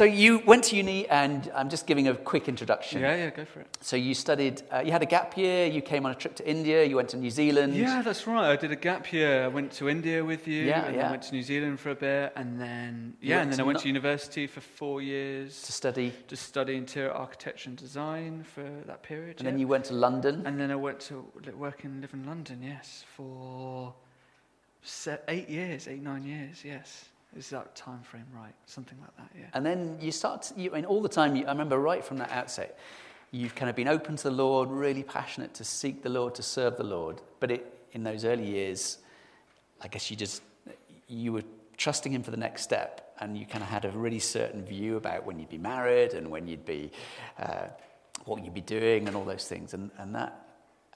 So you went to uni, and I'm just giving a quick introduction. Yeah, yeah, go for it. So you studied, uh, you had a gap year, you came on a trip to India, you went to New Zealand. Yeah, that's right. I did a gap year. I went to India with you, Yeah, and yeah. then went to New Zealand for a bit, and then yeah, and then I went Lo- to university for four years To study, to study interior architecture and design for that period. and yeah. then you went to London. and then I went to work and live in London. Yes, for se- eight years, eight nine years. Yes, is that time frame right? Something like that. Yeah. And then you start, to, you, I mean, all the time, you, I remember right from that outset, you've kind of been open to the Lord, really passionate to seek the Lord, to serve the Lord. But it, in those early years, I guess you just, you were trusting Him for the next step, and you kind of had a really certain view about when you'd be married and when you'd be, uh, what you'd be doing and all those things. And, and that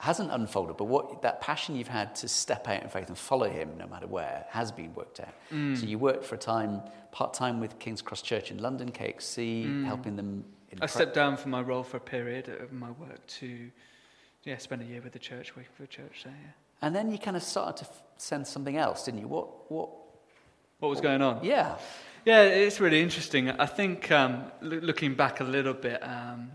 hasn't unfolded, but what that passion you've had to step out in faith and follow Him no matter where has been worked out. Mm. So you worked for a time, part time with King's Cross Church in London, KXC, helping them. In Mm. I pre- stepped down from my role for a period of my work to, yeah, spend a year with the church, working for the church there. Yeah. and then you kind of started to f- sense something else, didn't you? What? What? What was going on? Yeah. Yeah, it's really interesting. I think um, loo- looking back a little bit, um,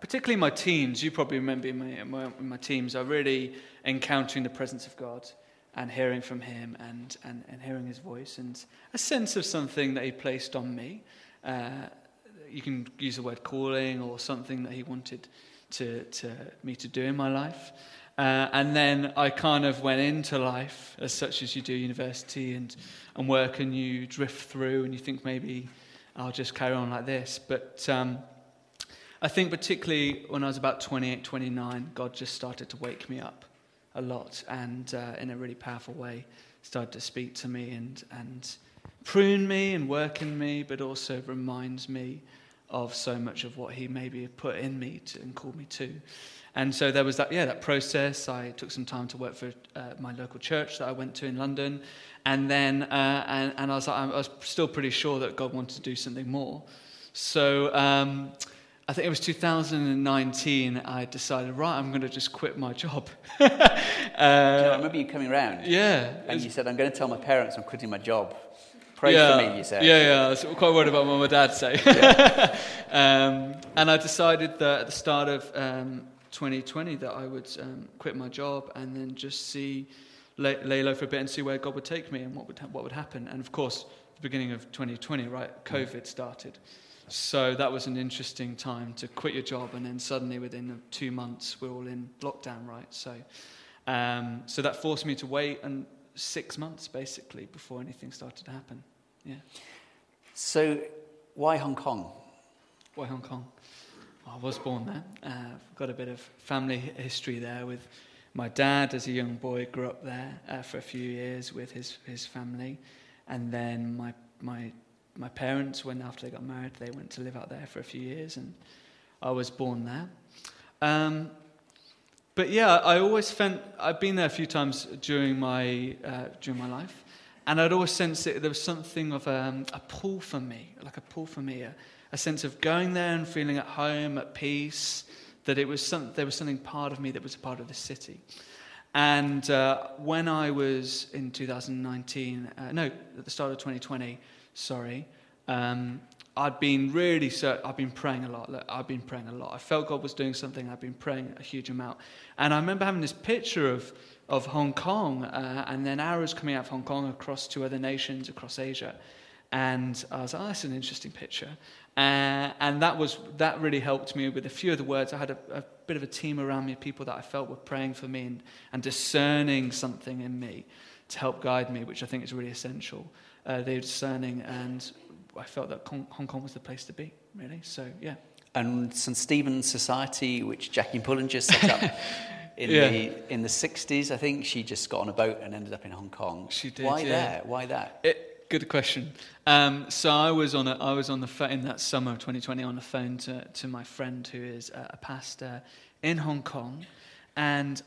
particularly my teens, you probably remember in my, in my, in my teens, I really encountering the presence of God and hearing from Him and, and, and hearing His voice and a sense of something that He placed on me. Uh, you can use the word calling or something that He wanted to, to me to do in my life. Uh, and then I kind of went into life as such as you do university and, and work, and you drift through, and you think maybe I'll just carry on like this. But um, I think, particularly when I was about 28, 29, God just started to wake me up a lot and uh, in a really powerful way started to speak to me and, and prune me and work in me, but also reminds me of so much of what He maybe put in me to, and called me to. And so there was that, yeah, that process. I took some time to work for uh, my local church that I went to in London, and then uh, and, and I was I was still pretty sure that God wanted to do something more. So um, I think it was 2019. I decided, right, I'm going to just quit my job. You I uh, remember you coming round, yeah, and you said, "I'm going to tell my parents I'm quitting my job. Pray yeah, for me," you said. Yeah, yeah. I was quite worried about what my dad say. um, and I decided that at the start of um, 2020 that I would um, quit my job and then just see lay, lay low for a bit and see where God would take me and what would ha- what would happen. And of course, the beginning of 2020, right? COVID started. So that was an interesting time to quit your job, and then suddenly within two months we're all in lockdown, right? So, um, so that forced me to wait and six months basically before anything started to happen. Yeah. So, why Hong Kong? Why Hong Kong? I was born there. Uh, I've got a bit of family history there with my dad as a young boy grew up there uh, for a few years with his, his family. And then my, my, my parents, when after they got married, they went to live out there for a few years and I was born there. Um, but yeah, I always felt, I've been there a few times during my, uh, during my life. And I'd always sensed that there was something of um, a pull for me, like a pull for me, a, a sense of going there and feeling at home, at peace, that it was some, there was something part of me that was a part of the city. And uh, when I was in 2019, uh, no, at the start of 2020, sorry, um, I'd been really, so, I've been praying a lot. I've been praying a lot. I felt God was doing something. I've been praying a huge amount. And I remember having this picture of, of Hong Kong uh, and then arrows coming out of Hong Kong across to other nations across Asia. And I was like, oh, that's an interesting picture. Uh, and that, was, that really helped me with a few of the words. I had a, a bit of a team around me, of people that I felt were praying for me and, and discerning something in me to help guide me, which I think is really essential. Uh, they were discerning, and I felt that Hong Kong was the place to be, really. So, yeah. And St Stephen's Society, which Jackie Pullinger just set up in Yeah. the in the sixties, I think she just got on a boat and ended up in Hong Kong. She did, Why yeah. there? Why that? It, good question. Um, so I was on a, I was on the phone in that summer of 2020 on the phone to, to my friend who is a, a pastor in Hong Kong, and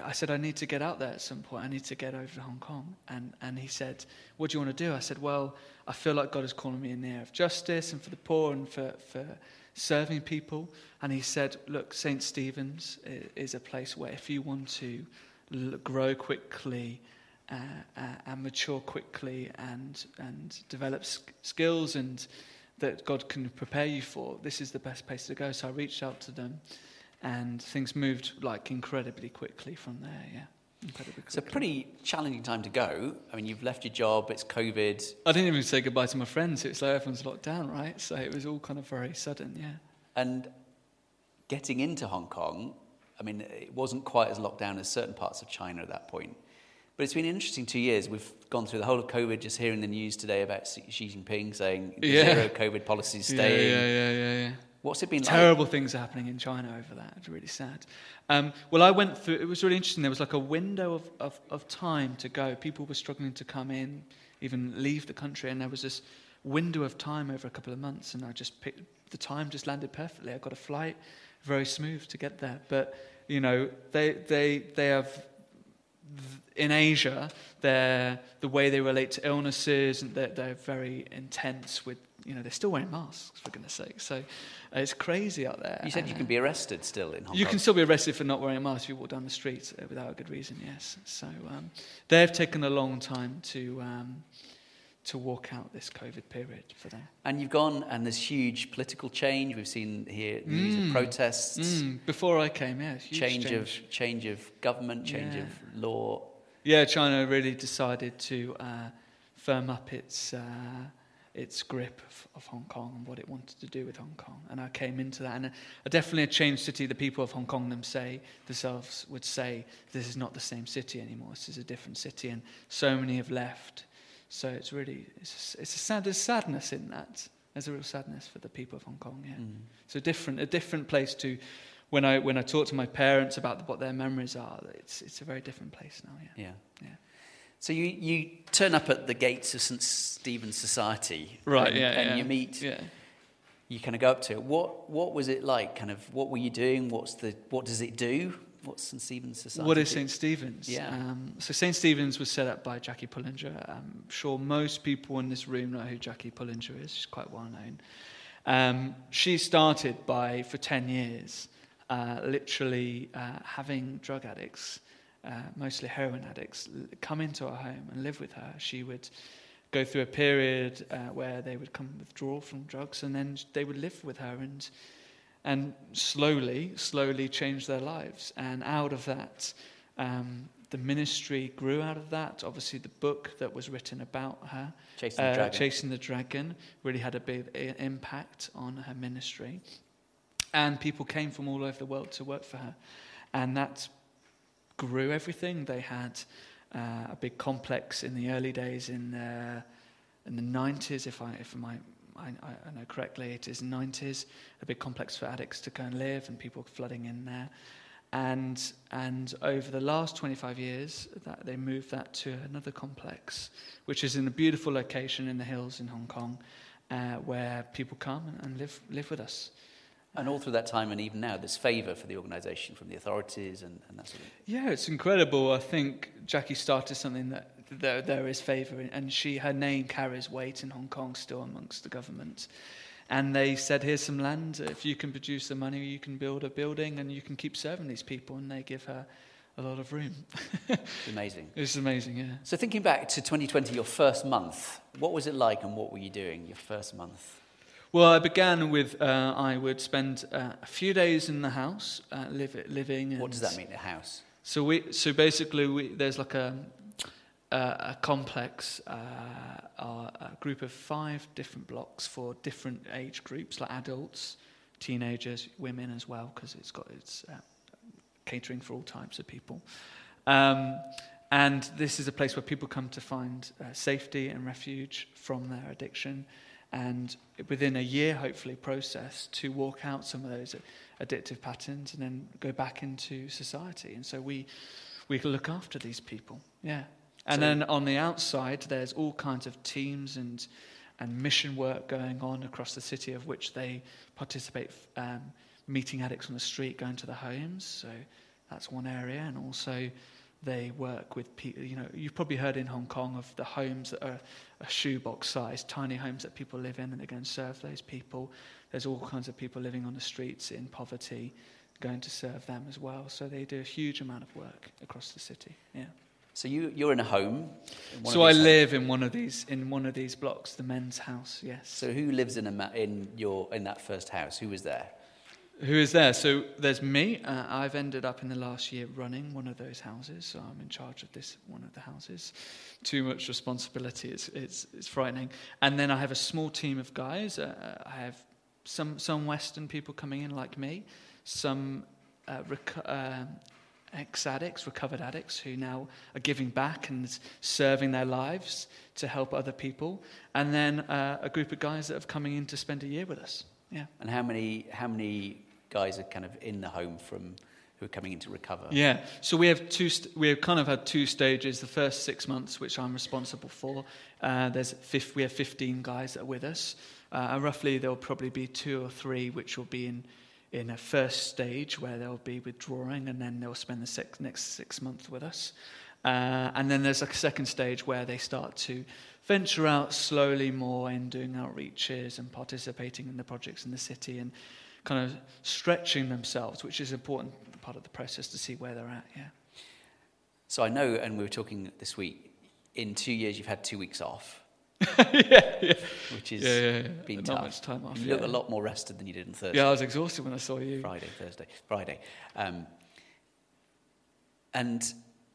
I said I need to get out there at some point. I need to get over to Hong Kong, and and he said, "What do you want to do?" I said, "Well, I feel like God is calling me in the air of justice and for the poor and for for." Serving people, and he said, "Look, Saint Stephen's is a place where if you want to grow quickly, uh, uh, and mature quickly and, and develop sk- skills and that God can prepare you for, this is the best place to go. So I reached out to them, and things moved like incredibly quickly from there. Yeah. Incredibly It's a pretty challenging time to go. I mean, you've left your job, it's COVID. I didn't even say goodbye to my friends. It was like everyone's locked down, right? So it was all kind of very sudden, yeah. And getting into Hong Kong, I mean, it wasn't quite as locked down as certain parts of China at that point. But it's been an interesting two years. We've gone through the whole of COVID, just hearing the news today about Xi Jinping saying Yeah. zero COVID policies Yeah, staying. yeah, yeah, yeah, yeah. What's it been like? Terrible things are happening in China over that. It's really sad. Um, well, I went through, it was really interesting. There was like a window of, of, of time to go. People were struggling to come in, even leave the country, and there was this window of time over a couple of months, and I just picked, the time just landed perfectly. I got a flight, very smooth to get there. But, you know, they, they, they have in Asia, the way they relate to illnesses, and they're, they're very intense with, you know, they're still wearing masks, for goodness sake. So uh, it's crazy out there. You said you can be arrested still in Hong You Kong. You can still be arrested for not wearing a mask if you walk down the street uh, without a good reason, yes. So um, they've taken a long time to, um, to walk out this COVID period for them. And you've gone, and there's huge political change. We've seen here news of Mm. protests, Mm, before I came, yeah, change, change of change of government, change Yeah. of law. Yeah, China really decided to uh, firm up its uh, its grip of, of Hong Kong and what it wanted to do with Hong Kong. And I came into that, and a, definitely a changed city. The people of Hong Kong them say themselves would say this is not the same city anymore. This is a different city, and so many have left. So it's really it's a, it's a sad there's sadness in that. There's a real sadness for the people of Hong Kong. Yeah. Mm. A different, a different place to when I when I talk to my parents about what their memories are. It's it's a very different place now. Yeah. Yeah. Yeah. So you, you turn up at the gates of St Stephen's Society, Right. And, yeah. and yeah. you meet. Yeah. You kind of go up to it. What what was it like? Kind of what were you doing? What's the what does it do? What's St Stephen's Society? What is? St. Stephen's? Yeah. Um, so St. Stephen's was set up by Jackie Pullinger. I'm sure most people in this room know who Jackie Pullinger is. She's quite well known. Um, she started by, for 10 years, uh, literally uh, having drug addicts, uh, mostly heroin addicts, come into her home and live with her. She would go through a period uh, where they would come withdraw from drugs and then they would live with her and and slowly, slowly change their lives. And out of that, um, the ministry grew out of that. Obviously, the book that was written about her, Chasing the uh, Dragon. Chasing the Dragon, really had a big i- impact on her ministry. And people came from all over the world to work for her. And that grew everything. They had uh, a big complex in the early days in, uh, in the 90s, if I, if my, I, I know correctly, it is 90s, a big complex for addicts to go and live and people flooding in there. And, and over the last 25 years, that they moved that to another complex, which is in a beautiful location in the hills in Hong Kong, uh, where people come and, and live, live with us. And all through that time and even now, there's favour for the organisation from the authorities and, and that sort of thing. Yeah, it's incredible. I think Jackie started something that there, there is favour and she her name carries weight in Hong Kong still amongst the government. And they said, "Here's some land. If you can produce the money, you can build a building, and you can keep serving these people." And they give her a lot of room. It's amazing. it's amazing, yeah. So thinking back to 2020, your first month, what was it like and what were you doing your first month? Well, I began with uh, I would spend uh, a few days in the house, uh, live, living. What does that mean, a house? So we, so basically, we, there's like a, a, a complex, uh, a, a group of five different blocks for different age groups, like adults, teenagers, women as well, because it's got it's uh, catering for all types of people. Um, and this is a place where people come to find uh, safety and refuge from their addiction, and within a year, hopefully, process to walk out some of those addictive patterns and then go back into society. And so we we can look after these people. Yeah. And So- then on the outside, there's all kinds of teams and and mission work going on across the city, of which they participate, um, meeting addicts on the street, going to the homes. So that's one area, and also they work with people. You know, you've probably heard in Hong Kong of the homes that are a shoebox size, tiny homes that people live in, and they go and serve those people. There's all kinds of people living on the streets in poverty, going to serve them as well. So they do a huge amount of work across the city. Yeah. So you, you're in a home. in So I homes. live in one of these in one of these blocks, the men's house. Yes. So who lives in, a ma- in, your, in that first house? Who was there? Who is there? So there's me. Uh, I've ended up in the last year running one of those houses. So I'm in charge of this one of the houses. Too much responsibility. It's it's, it's frightening. And then I have a small team of guys. Uh, I have some some Western people coming in like me, some uh, reco- uh, ex-addicts, recovered addicts who now are giving back and serving their lives to help other people, and then uh, a group of guys that have coming in to spend a year with us. Yeah. And how many, how many guys are kind of in the home from who are coming in to recover? Yeah, so we have two. St- we have kind of had two stages. The first six months, which I'm responsible for, uh, there's fif- we have 15 guys that are with us, uh, and roughly there will probably be two or three which will be in in a first stage where they'll be withdrawing, and then they'll spend the six, next six months with us. Uh, and then there's a second stage where they start to venture out slowly more in doing outreaches and participating in the projects in the city and kind of stretching themselves, which is an important part of the process to see where they're at. Yeah. So I know, and we were talking this week, in two years you've had two weeks off, yeah, yeah. which is Yeah, yeah, been Not tough. much time off, You look a lot more rested than you did on Thursday. Yeah, I was exhausted when I saw you. Friday, Thursday, Friday. Um, and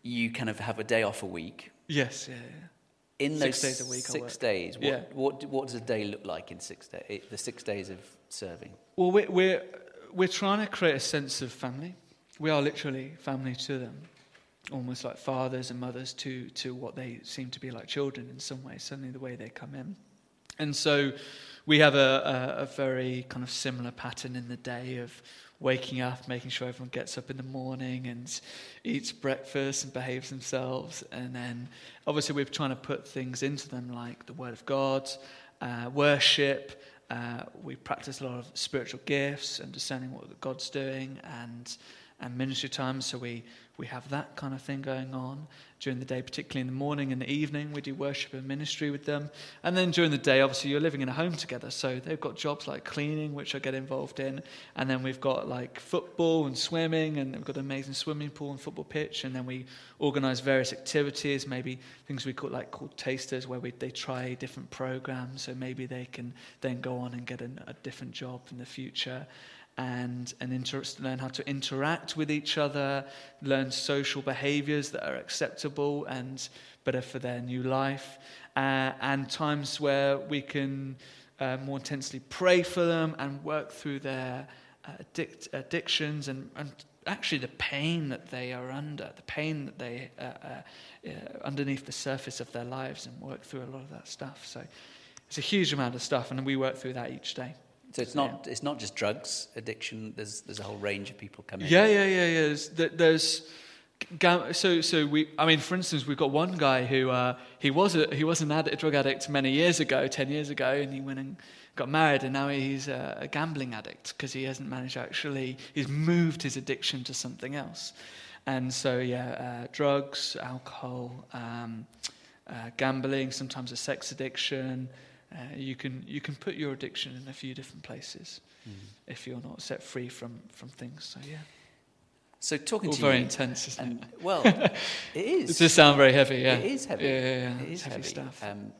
you kind of have a day off a week. Yes, yeah, yeah. In Six those days a week six days, what, Yeah. what, what does a day look like in six days? The six days of serving. Well, we're, we're, we're trying to create a sense of family. We are literally family to them, almost like fathers and mothers to, to what they seem to be like children in some ways, certainly the way they come in. And so we have a, a, a very kind of similar pattern in the day of waking up, making sure everyone gets up in the morning and eats breakfast and behaves themselves. And then obviously we're trying to put things into them like the Word of God, uh, worship. Uh, we practice a lot of spiritual gifts, understanding what God's doing, and and ministry time. So we we have that kind of thing going on during the day, particularly in the morning and the evening. We do worship and ministry with them, and then during the day, obviously you're living in a home together. So they've got jobs like cleaning, which I get involved in, and then we've got like football and swimming, and we've got an amazing swimming pool and football pitch, and then we organise various activities, maybe things we call like called tasters, where we, they try different programs, so maybe they can then go on and get a, a different job in the future and, and inter- learn how to interact with each other, learn social behaviors that are acceptable and better for their new life, uh, and times where we can uh, more intensely pray for them and work through their uh, addict- addictions and, and actually the pain that they are under, the pain that they uh, uh, uh, underneath the surface of their lives, and work through a lot of that stuff. So it's a huge amount of stuff, and we work through that each day. So it's not it's not just drugs addiction. There's there's a whole range of people coming. Yeah, yeah, yeah, yeah. There's, there's so so we. I mean, for instance, we've got one guy who uh, he was a, he was an addict, a drug addict many years ago, ten years ago, and he went and got married, and now he's a, a gambling addict because he hasn't managed to actually. He's moved his addiction to something else, and so yeah, uh, drugs, alcohol, um, uh, gambling, sometimes a sex addiction. Uh, you can you can put your addiction in a few different places if you're not set free from from things. So yeah. So talking All to very you, intense, isn't and it? well, it is. It does sound very heavy, yeah. It is heavy. Yeah, yeah, yeah. It It's heavy, heavy, stuff. Um,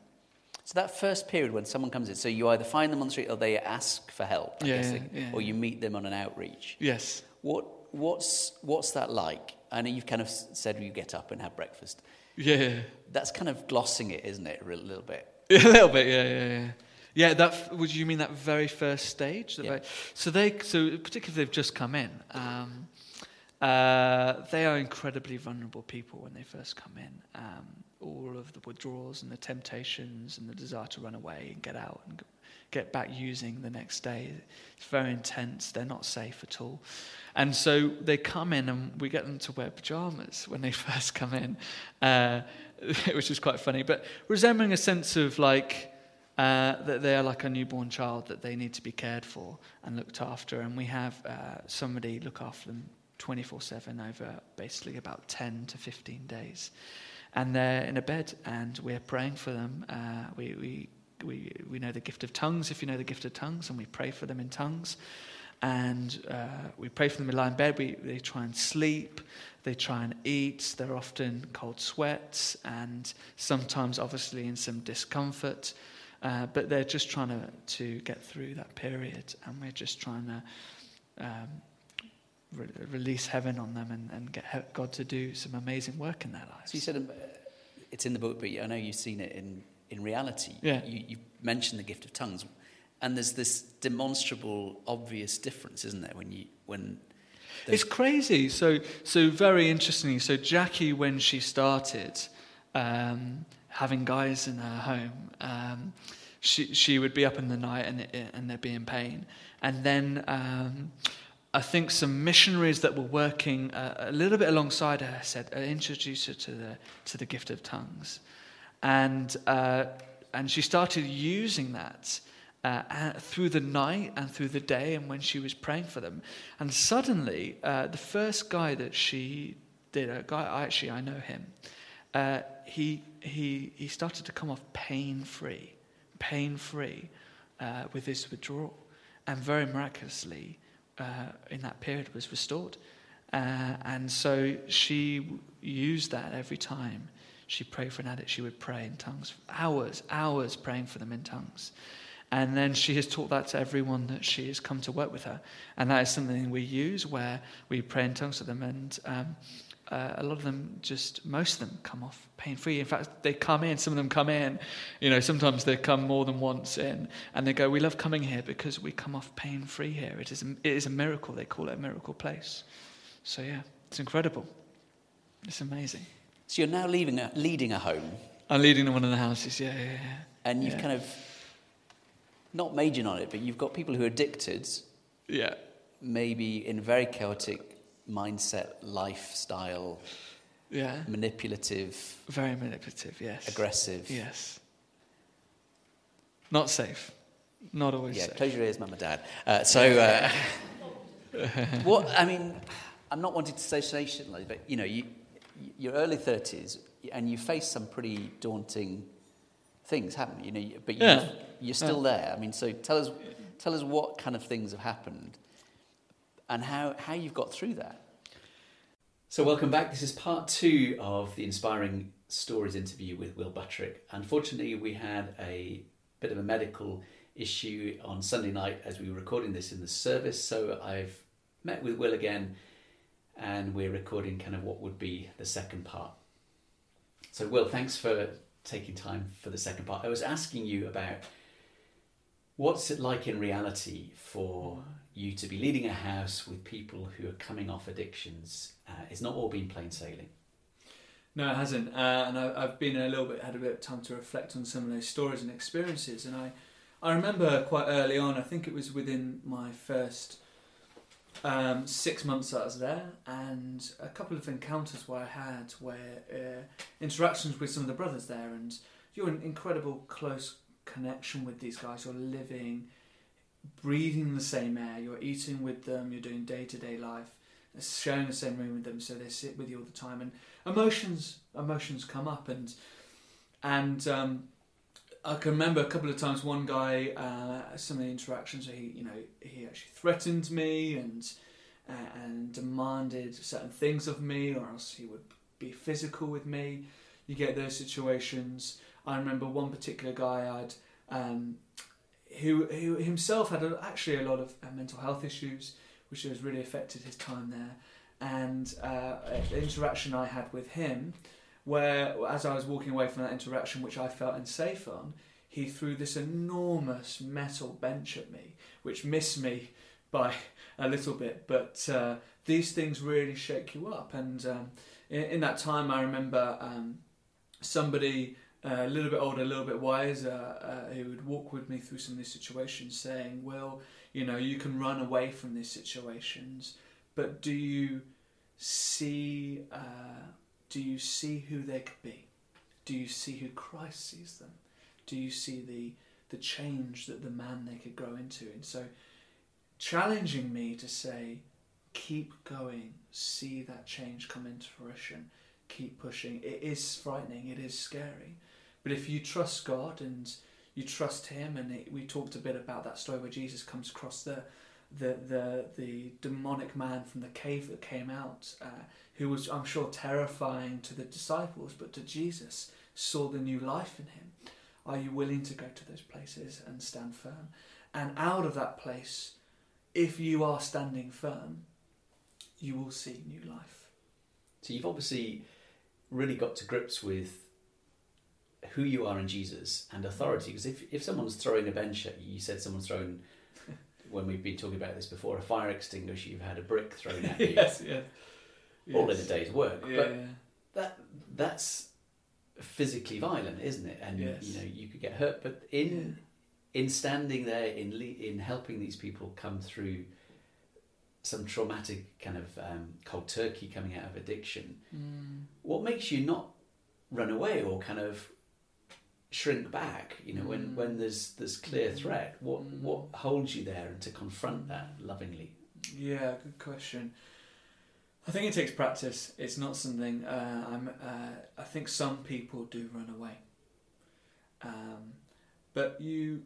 so that first period when someone comes in, so you either find them on the street or they ask for help, I'm Yeah, guessing, yeah, or you meet them on an outreach. yes. What what's what's that like? I know you've kind of said you get up and have breakfast. Yeah. That's kind of glossing it, isn't it, a little bit? a little bit, yeah, yeah, yeah. Yeah, that would you mean that very first stage? The Yeah. very- so they, so particularly if they've just come in, um, uh, they are incredibly vulnerable people when they first come in. Um, all of the withdrawals and the temptations and the desire to run away and get out and get back using the next day. It's very intense. They're not safe at all. And so they come in and we get them to wear pajamas when they first come in, uh, which is quite funny, but resembling a sense of like, uh, that they are like a newborn child that they need to be cared for and looked after. And we have uh, somebody look after them 24 7 over basically about 10 to 15 days. And they're in a bed and we're praying for them. Uh, we, we, we, we know the gift of tongues, if you know the gift of tongues, and we pray for them in tongues. And uh, we pray for them. We lie in bed. We, they try and sleep. They try and eat. They're often cold sweats and sometimes, obviously, in some discomfort. Uh, but they're just trying to, to get through that period, and we're just trying to um, re- release heaven on them and, and get God to do some amazing work in their lives. So you said um, it's in the book, but I know you've seen it in, in reality. Yeah. You, you mentioned the gift of tongues, and there's this demonstrable, obvious difference, isn't there? When you when it's crazy. So so very interestingly. So Jackie, when she started um, having guys in her home, um, she she would be up in the night and and they'd be in pain, and then. Um, I think some missionaries that were working uh, a little bit alongside her said, introduced her to the, to the gift of tongues. And, uh, and she started using that uh, through the night and through the day and when she was praying for them. And suddenly, uh, the first guy that she did, a guy, I actually, I know him, uh, he, he, he started to come off pain free, pain free with his withdrawal. And very miraculously, uh, in that period was restored. Uh, and so she used that every time she prayed for an addict. She would pray in tongues, hours, hours praying for them in tongues. And then she has taught that to everyone that she has come to work with her. And that is something we use where we pray in tongues to them. And um, uh, a lot of them just, most of them come off pain free. In fact, they come in, some of them come in, you know, sometimes they come more than once in, and they go, We love coming here because we come off pain free here. It is, a, it is a miracle. They call it a miracle place. So, yeah, it's incredible. It's amazing. So, you're now leaving a, leading a home. I'm leading one of the houses, yeah, yeah, yeah. And you've yeah. kind of not majored on it, but you've got people who are addicted. Yeah. Maybe in very chaotic mindset, lifestyle. Yeah. Manipulative. Very manipulative, yes. Aggressive. Yes. Not safe. Not always yeah, safe. close your ears, mum and dad. Uh, so, uh, what, I mean, I'm not wanting to say sensationally, but, you know, you, your early 30s, and you face some pretty daunting things, haven't you? you know, but yeah. you're still yeah. there. I mean, so tell us, tell us what kind of things have happened and how, how you've got through that. So, welcome back. This is part two of the Inspiring Stories interview with Will Buttrick. Unfortunately, we had a bit of a medical issue on Sunday night as we were recording this in the service. So, I've met with Will again and we're recording kind of what would be the second part. So, Will, thanks for taking time for the second part. I was asking you about what's it like in reality for you to be leading a house with people who are coming off addictions. Uh, it's not all been plain sailing. No, it hasn't. Uh, and I, have been a little bit had a bit of time to reflect on some of those stories and experiences. And I, I remember quite early on. I think it was within my first um, six months I was there, and a couple of encounters where I had where uh, interactions with some of the brothers there, and you're in incredible close connection with these guys. You're living, breathing the same air. You're eating with them. You're doing day to day life, sharing the same room with them. So they sit with you all the time, and emotions emotions come up, and and um, I can remember a couple of times one guy, uh, some of the interactions, he you know he actually threatened me and uh, and demanded certain things of me, or else he would be physical with me. You get those situations. I remember one particular guy I'd um, who who himself had a, actually a lot of uh, mental health issues, which has really affected his time there. And uh, the interaction I had with him where as I was walking away from that interaction, which I felt unsafe on, he threw this enormous metal bench at me, which missed me by a little bit. But uh, these things really shake you up. And um, in, in, that time, I remember um, somebody uh, a little bit older, a little bit wiser, uh, who would walk with me through some of these situations, saying, "Well, you know, you can run away from these situations, but do you see?" Do you see who they could be? Do you see who Christ sees them? Do you see the the change that the man they could grow into? And so challenging me to say, keep going, see that change come into fruition, keep pushing. It is frightening, it is scary. But if you trust God and you trust Him, and it, we talked a bit about that story where Jesus comes across the the the the demonic man from the cave that came out, uh, who was I'm sure terrifying to the disciples, but to Jesus saw the new life in him. Are you willing to go to those places and stand firm? And out of that place, if you are standing firm, you will see new life. So you've obviously really got to grips with who you are in Jesus and authority. Because if, if someone's throwing a bench at you, you said someone's thrown, when we've been talking about this before, a fire extinguisher, you've had a brick thrown at you. yes, yes. All yes. in a day's work. Yeah, but yeah. that that's physically violent, isn't it? And Yes. you know you could get hurt. But in in standing there, in le- in helping these people come through some traumatic kind of um, cold turkey coming out of addiction, Mm. what makes you not run away or kind of shrink back? You know, when Mm. when there's there's clear Mm. threat, what Mm. what holds you there and to confront that lovingly? Yeah, good question. I think it takes practice. It's not something uh, I'm. Uh, I think some people do run away, um, but you,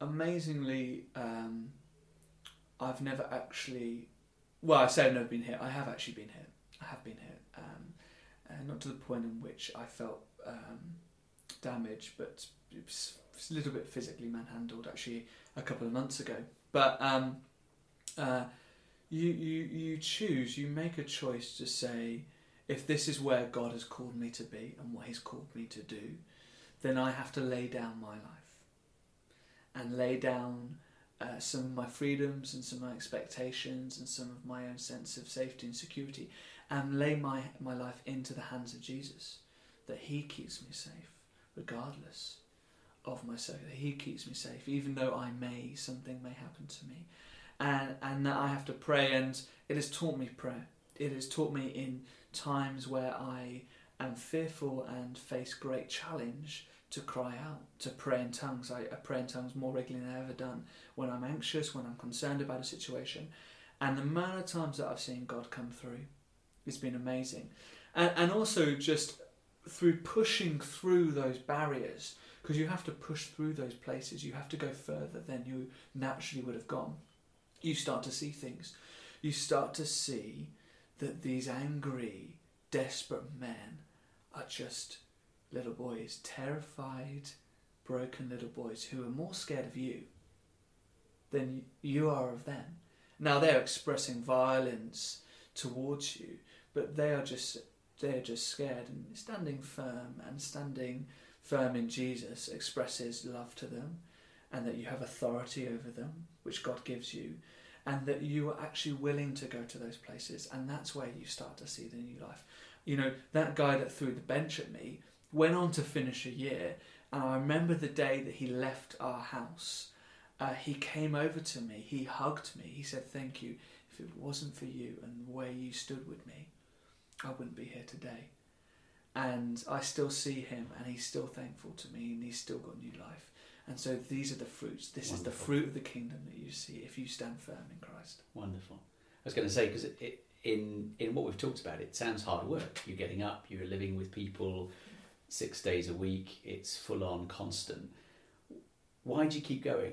amazingly, um, I've never actually. Well, I say I've never been hit. I have actually been hit. I have been hit, um, uh, not to the point in which I felt um, damage, but it was, a little bit physically manhandled actually a couple of months ago. But um, uh, you, you, you choose, you make a choice to say, if this is where God has called me to be and what He's called me to do, then I have to lay down my life and lay down uh, some of my freedoms and some of my expectations and some of my own sense of safety and security and lay my, my life into the hands of Jesus, that He keeps me safe regardless of my soul, that He keeps me safe, even though I may, something may happen to me and and that I have to pray. And it has taught me prayer. It has taught me in times where I am fearful and face great challenge to cry out, to pray in tongues. I, I pray in tongues more regularly than I've ever done when I'm anxious, when I'm concerned about a situation, and the amount of times that I've seen God come through, it's been amazing, and and also just through pushing through those barriers. Because you have to push through those places, you have to go further than you naturally would have gone you start to see things. You start to see that these angry, desperate men are just little boys, terrified, broken little boys who are more scared of you than you are of them. Now they're expressing violence towards you, but they are just they're just scared and standing firm and standing firm in Jesus expresses love to them and that you have authority over them, which God gives you, and that you are actually willing to go to those places, and that's where you start to see the new life. You know, that guy that threw the bench at me went on to finish a year, and I remember the day that he left our house. Uh, he came over to me, he hugged me, he said, Thank you. If it wasn't for you and the way you stood with me, I wouldn't be here today. And I still see him, and he's still thankful to me, and he's still got new life. And so these are the fruits. This is the fruit of the kingdom that you see if you stand firm in Christ. Wonderful. I was going to say because in in what we've talked about, it sounds hard work. You're getting up, you're living with people six days a week. It's full on, constant. Why do you keep going?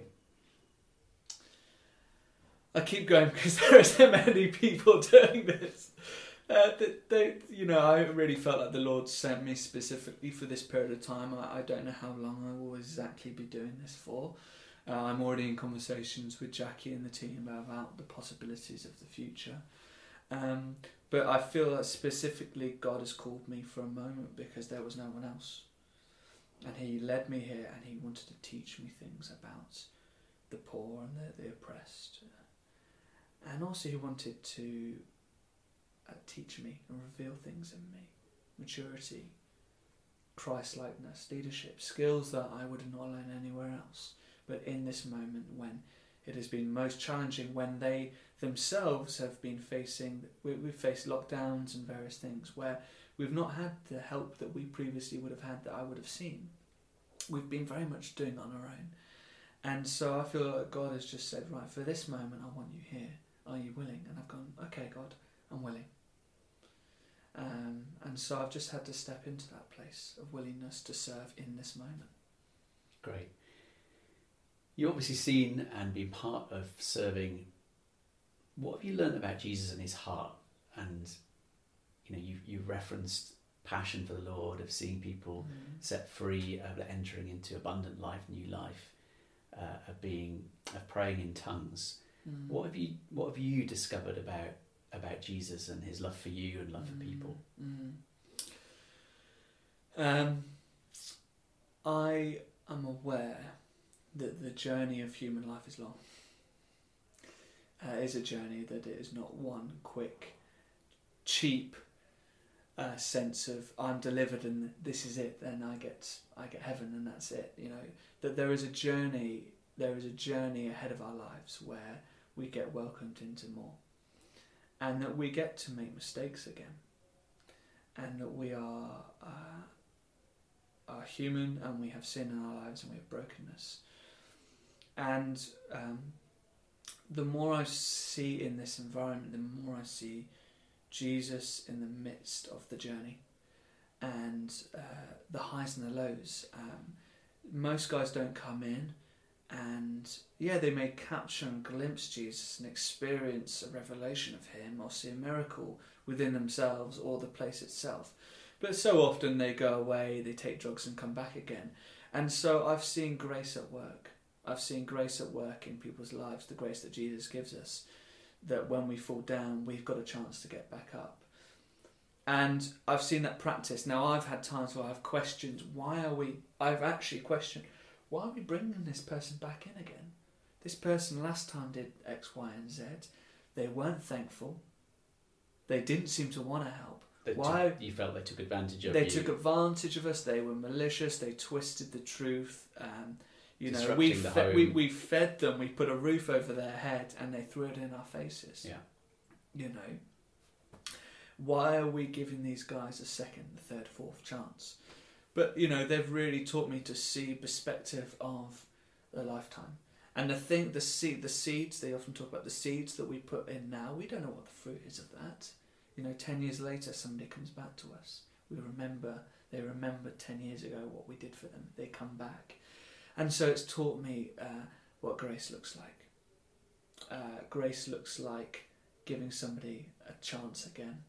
I keep going because there are so many people doing this. Uh, that they, you know, I really felt like the Lord sent me specifically for this period of time. I, I don't know how long I will exactly be doing this for. Uh, I'm already in conversations with Jackie and the team about the possibilities of the future. Um, but I feel that specifically God has called me for a moment because there was no one else. And He led me here and He wanted to teach me things about the poor and the, the oppressed. And also, He wanted to uh, teach me and reveal things in me maturity, Christ likeness, leadership, skills that I would not learn anywhere else. But in this moment when it has been most challenging, when they themselves have been facing, we, we've faced lockdowns and various things where we've not had the help that we previously would have had that I would have seen. We've been very much doing on our own. And so I feel like God has just said, right, for this moment, I want you here. Are you willing? And I've gone, okay, God, I'm willing. Um, and so I've just had to step into that place of willingness to serve in this moment. Great. You've obviously seen and been part of serving What have you learned about Jesus and his heart? And you know, you you referenced passion for the Lord, of seeing people Mm. set free, of entering into abundant life, new life, uh, of being, of praying in tongues. Mm. What have you What have you discovered about about Jesus and his love for you and love for people? Mm. Um, I am aware that the journey of human life is long. Uh, is a journey that it is not one quick, cheap uh, sense of I'm delivered and this is it. Then I get I get heaven and that's it. You know that there is a journey. There is a journey ahead of our lives where we get welcomed into more, and that we get to make mistakes again and that we are uh, are human and we have sin in our lives and we have brokenness. And um, the more I see in this environment, the more I see Jesus in the midst of the journey and uh, the highs and the lows. Um, most guys don't come in and yeah, they may capture and glimpse Jesus and experience a revelation of Him or see a miracle within themselves or the place itself. But so often they go away, they take drugs and come back again. And so I've seen grace at work. I've seen grace at work in people's lives, the grace that Jesus gives us, that when we fall down, we've got a chance to get back up. And I've seen that practice. Now, I've had times where I've questioned why are we, I've actually questioned, why are we bringing this person back in again? This person last time did X, Y, and Z. They weren't thankful. They didn't seem to want to help. They Why- took- you felt they took advantage of us. They you? took advantage of us. They were malicious. They twisted the truth. Um, you know, we, fe- we we fed them. We put a roof over their head, and they threw it in our faces. Yeah. You know, why are we giving these guys a second, third, fourth chance? But you know, they've really taught me to see perspective of a lifetime. And the thing, the seed, the seeds. They often talk about the seeds that we put in now. We don't know what the fruit is of that. You know, ten years later, somebody comes back to us. We remember. They remember ten years ago what we did for them. They come back, and so it's taught me uh, what grace looks like. Uh, grace looks like giving somebody a chance again,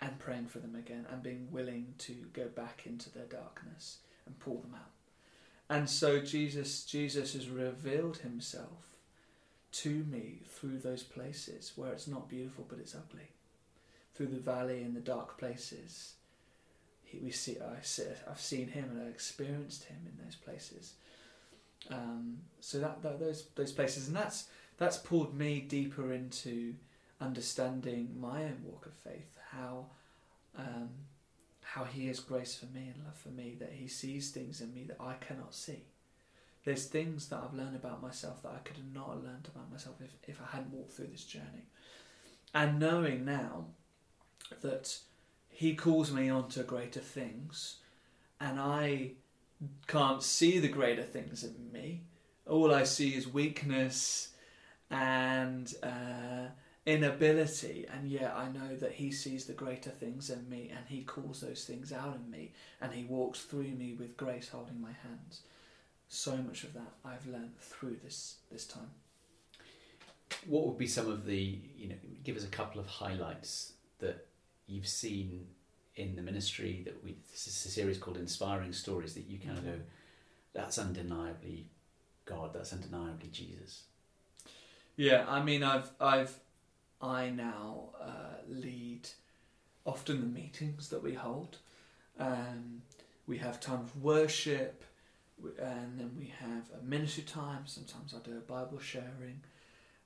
and praying for them again, and being willing to go back into their darkness and pull them out. And so Jesus, Jesus has revealed Himself to me through those places where it's not beautiful but it's ugly through the valley and the dark places. He, we see, I see, I've seen him and I've experienced him in those places. Um, so that, that those those places, and that's that's pulled me deeper into understanding my own walk of faith. How um, how he has grace for me and love for me. That he sees things in me that I cannot see. There's things that I've learned about myself that I could not have not learned about myself if, if I hadn't walked through this journey. And knowing now that he calls me on to greater things and I can't see the greater things in me. All I see is weakness and uh, inability, and yet I know that he sees the greater things in me and he calls those things out in me and he walks through me with grace holding my hands. So much of that I've learned through this, this time. What would be some of the, you know, give us a couple of highlights that you've seen in the ministry that we, this is a series called Inspiring Stories that you kind of go, mm-hmm. that's undeniably God, that's undeniably Jesus. Yeah, I mean, I've, I've, I now uh, lead often the meetings that we hold. Um, we have time of worship, and then we have a ministry time. Sometimes I do a Bible sharing,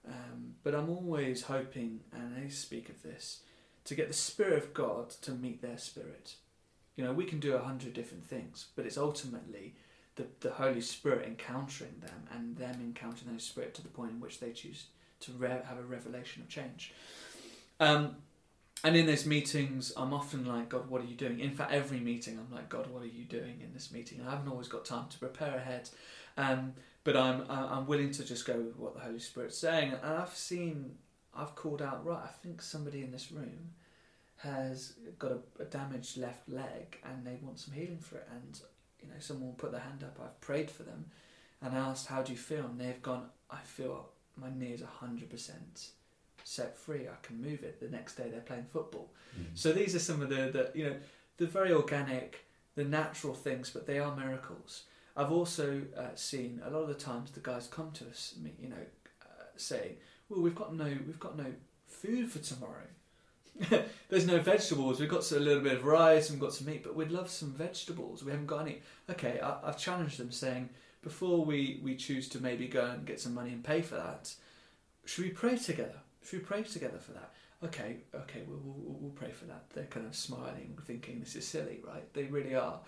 um, but I'm always hoping, and I speak of this, to get the Spirit of God to meet their spirit. You know, we can do a hundred different things, but it's ultimately the, the Holy Spirit encountering them and them encountering those Spirit to the point in which they choose to re- have a revelation of change. Um, and in those meetings, I'm often like, God, what are you doing? In fact, every meeting, I'm like, God, what are you doing in this meeting? And I haven't always got time to prepare ahead, um, but I'm I- I'm willing to just go with what the Holy Spirit's saying. And I've seen, I've called out, right? I think somebody in this room has got a, a damaged left leg, and they want some healing for it. And you know, someone put their hand up. I've prayed for them, and asked, "How do you feel?" And they've gone, "I feel my knee is hundred percent set free. I can move it. The next day they're playing football. Mm. So these are some of the, the you know the very organic, the natural things, but they are miracles. I've also uh, seen a lot of the times the guys come to us, you know, uh, saying, "Well, we've got no, we've got no food for tomorrow. There's no vegetables. We've got a little bit of rice and we've got some meat, but we'd love some vegetables. We haven't got any." Okay, I, I've challenged them, saying, before we we choose to maybe go and get some money and pay for that, should we pray together? Should we pray together for that? Okay, okay, we'll, we'll, we'll pray for that. They're kind of smiling, thinking this is silly, right? They really are.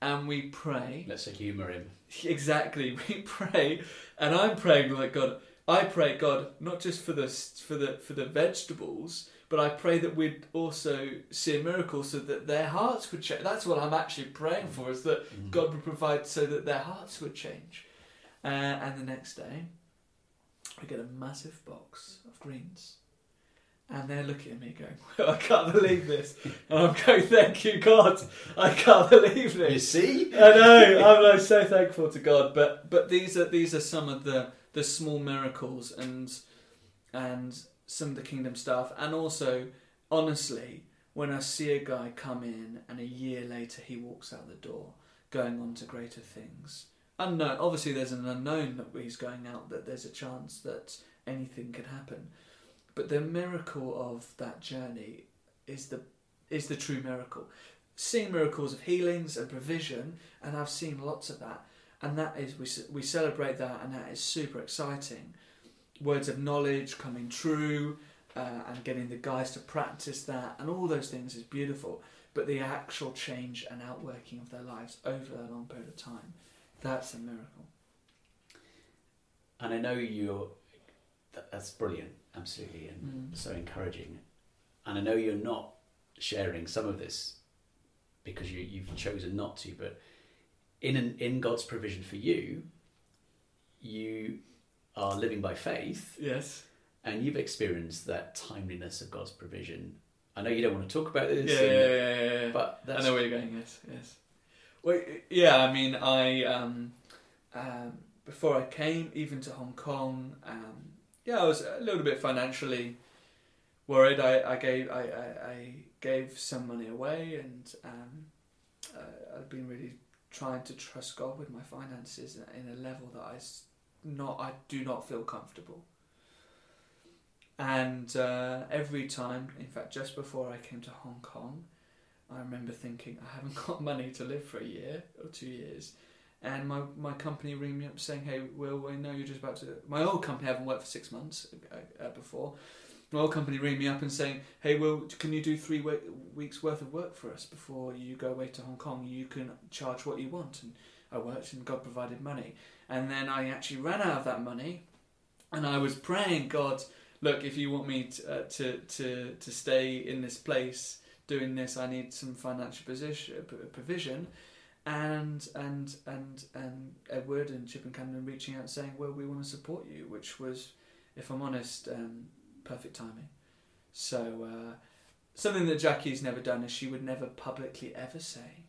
And we pray. Let's humour him. Exactly, we pray, and I'm praying like God. I pray God not just for the for the for the vegetables, but I pray that we'd also see a miracle so that their hearts would change. That's what I'm actually praying for, is that Mm. God would provide so that their hearts would change. Uh, and the next day, I get a massive box of greens. And they're looking at me going, well, I can't believe this. And I'm going, thank you, God. I can't believe this. You see? I know. I'm like, so thankful to God. But but these are these are some of the the small miracles and and some of the kingdom stuff. And also, honestly, when I see a guy come in and a year later he walks out the door, going on to greater things. Unknown. Obviously, there's an unknown that he's going out. That there's a chance that anything could happen. But the miracle of that journey is the is the true miracle. Seeing miracles of healings and provision, and I've seen lots of that, and that is we we celebrate that, and that is super exciting. Words of knowledge coming true, uh, and getting the guys to practice that, and all those things is beautiful. But the actual change and outworking of their lives over a long period of time, that's a miracle. And I know you're. That's brilliant, absolutely, and Mm. so encouraging. And I know you're not sharing some of this because you, you've chosen not to, but in an, in God's provision for you, you are living by faith, Yes. and you've experienced that timeliness of God's provision. I know you don't want to talk about this, Yeah, and- yeah, yeah, yeah, but I know where you're going. Yes, yes. Well, yeah. I mean, I um, um, before I came even to Hong Kong, um, yeah, I was a little bit financially worried. I, I gave I, I, I gave some money away, and um, I've been really trying to trust God with my finances in a level that I not I do not feel comfortable. And uh, every time, in fact, just before I came to Hong Kong, I remember thinking, I haven't got money to live for a year or two years. And my, my company ring me up saying, hey, Will, we know you're just about to. My old company, I haven't worked for six months uh, uh, before. My old company ring me up and saying, hey, Will, can you do three we- weeks worth of work for us before you go away to Hong Kong? You can charge what you want. And I worked and God provided money. And then I actually ran out of that money and I was praying, God, look, if you want me to, uh, to, to, to stay in this place doing this, I need some financial position, provision. And and and and Edward and Chipping Campden reaching out saying, well, we want to support you, which was, if I'm honest, um, perfect timing. So uh, something that Jackie's never done is she would never publicly ever say,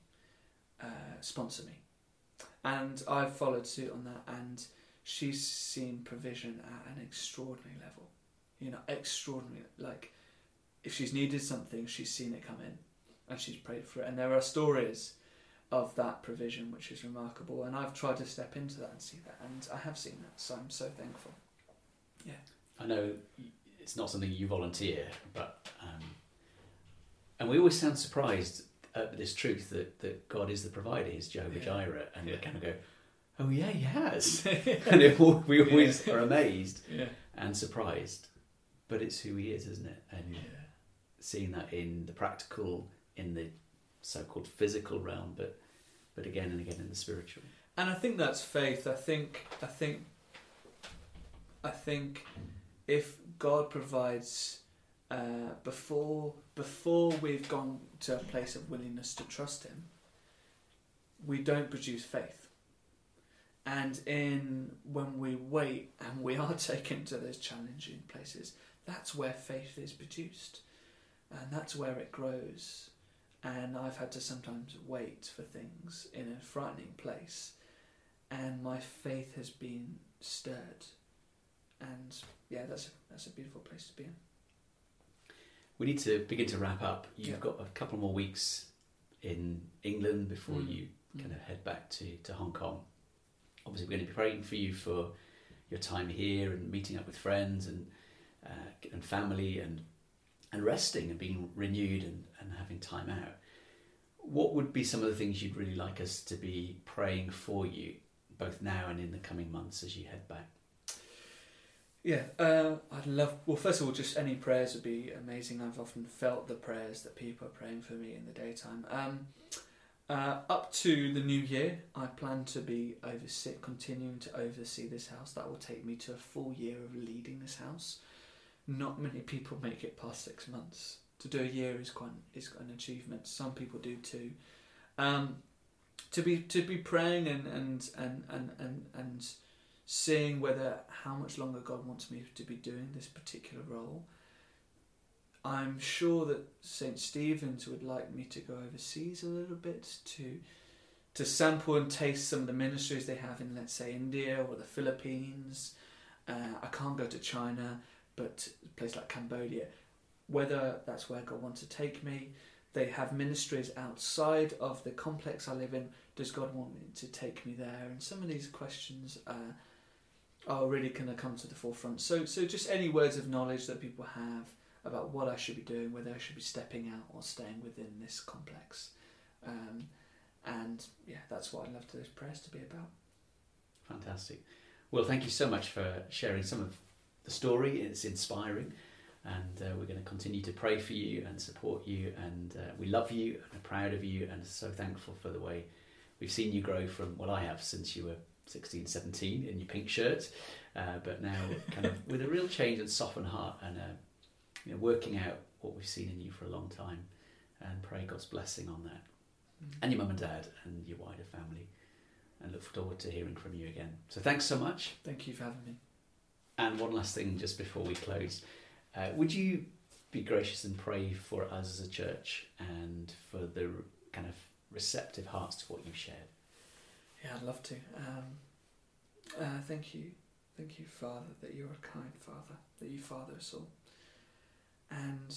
uh, sponsor me. And I've followed suit on that, and she's seen provision at an extraordinary level. You know, extraordinary. Like, if she's needed something, she's seen it come in, and she's prayed for it. And there are stories of that provision, which is remarkable. And I've tried to step into that and see that, and I have seen that. So I'm so thankful. Yeah. I know it's not something you volunteer, but um, and we always sound surprised at this truth that, that God is the provider, He's Jehovah Yeah. Jireh, and Yeah. we kind of go, "Oh yeah, He has," and it, we always are amazed Yeah. and surprised. But it's who He is, isn't it? And Yeah. seeing that in the practical, in the so-called physical realm, but but again and again in the spiritual. And I think that's faith. I think I think I think if God provides uh, before before we've gone to a place of willingness to trust Him, we don't produce faith. And in when we wait and we are taken to those challenging places, that's where faith is produced, and that's where it grows. And I've had to sometimes wait for things in a frightening place, and my faith has been stirred, and yeah, that's a, that's a beautiful place to be in. We need to begin to wrap up. You've Yeah. got a couple more weeks in England before Mm. you Mm. kind of head back to, to Hong Kong. Obviously, we're going to be praying for you for your time here and meeting up with friends and uh, and family and and resting and being renewed and, and having time out. What would be some of the things you'd really like us to be praying for you, both now and in the coming months as you head back? Yeah, uh, I'd love. Well, first of all, just any prayers would be amazing. I've often felt the prayers that people are praying for me in the daytime. Um, uh, up to the new year, I plan to be oversee, continuing to oversee this house. That will take me to a full year of leading this house. Not many people make it past six months. To do a year is quite is an achievement. Some people do too. Um, to be to be praying and and and and and, and seeing whether how much longer God wants me to be doing this particular role. I'm sure that St. Stephen's would like me to go overseas a little bit to to sample and taste some of the ministries they have in, let's say, India or the Philippines. Uh, I can't go to China, but a place like Cambodia, whether that's where God wants to take me. They have ministries outside of the complex I live in. Does God want me to take me there? And some of these questions uh, are really going to come to the forefront. So, so just any words of knowledge that people have about what I should be doing, whether I should be stepping out or staying within this complex. Um, and yeah, that's what I'd love those prayers to be about. Fantastic. Well, thank you so much for sharing some of the story. It's inspiring, and uh, we're going to continue to pray for you and support you. And uh, we love you and are proud of you, and so thankful for the way we've seen you grow from what I have since you were 16, 17 in your pink shirt, uh, but now kind of with a real change and softened heart, and uh, you know, working out what we've seen in you for a long time. And pray God's blessing on that, and your mum and dad, and your wider family and look forward to hearing from you again. So thanks so much. Thank you for having me. And one last thing just before we close. Uh, would you be gracious and pray for us as a church and for the kind of receptive hearts to what you've shared? Yeah, I'd love to. Um, uh, thank you. Thank you, Father, that you're a kind Father, that you father us all. And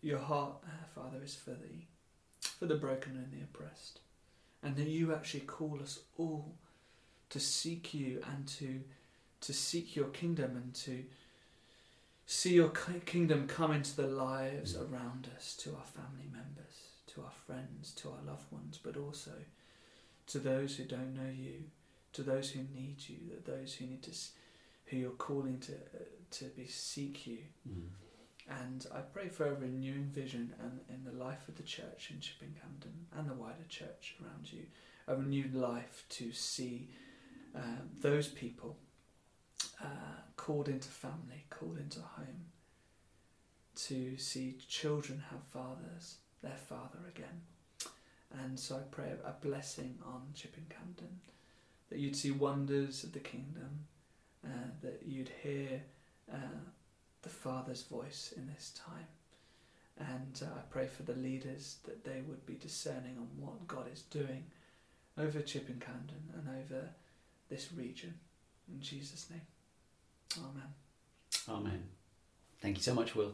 your heart, uh, Father, is for the, for the broken and the oppressed. And that you actually call us all to seek you and to, to seek your kingdom and to see your kingdom come into the lives around us, to our family members, to our friends, to our loved ones, but also to those who don't know you, to those who need you, that those who need to, who you're calling to uh, to be seek you. Mm. And I pray for a renewing vision and in the life of the church in Chipping Campden and the wider church around you, a renewed life to see uh, those people uh, called into family, called into home, to see children have fathers, their father again. And so I pray a blessing on Chipping Campden, that you'd see wonders of the kingdom, uh, that you'd hear uh, the Father's voice in this time. And uh, I pray for the leaders that they would be discerning on what God is doing over Chipping Campden and over this region. In Jesus' name. Amen. Amen. Thank you so much, Will.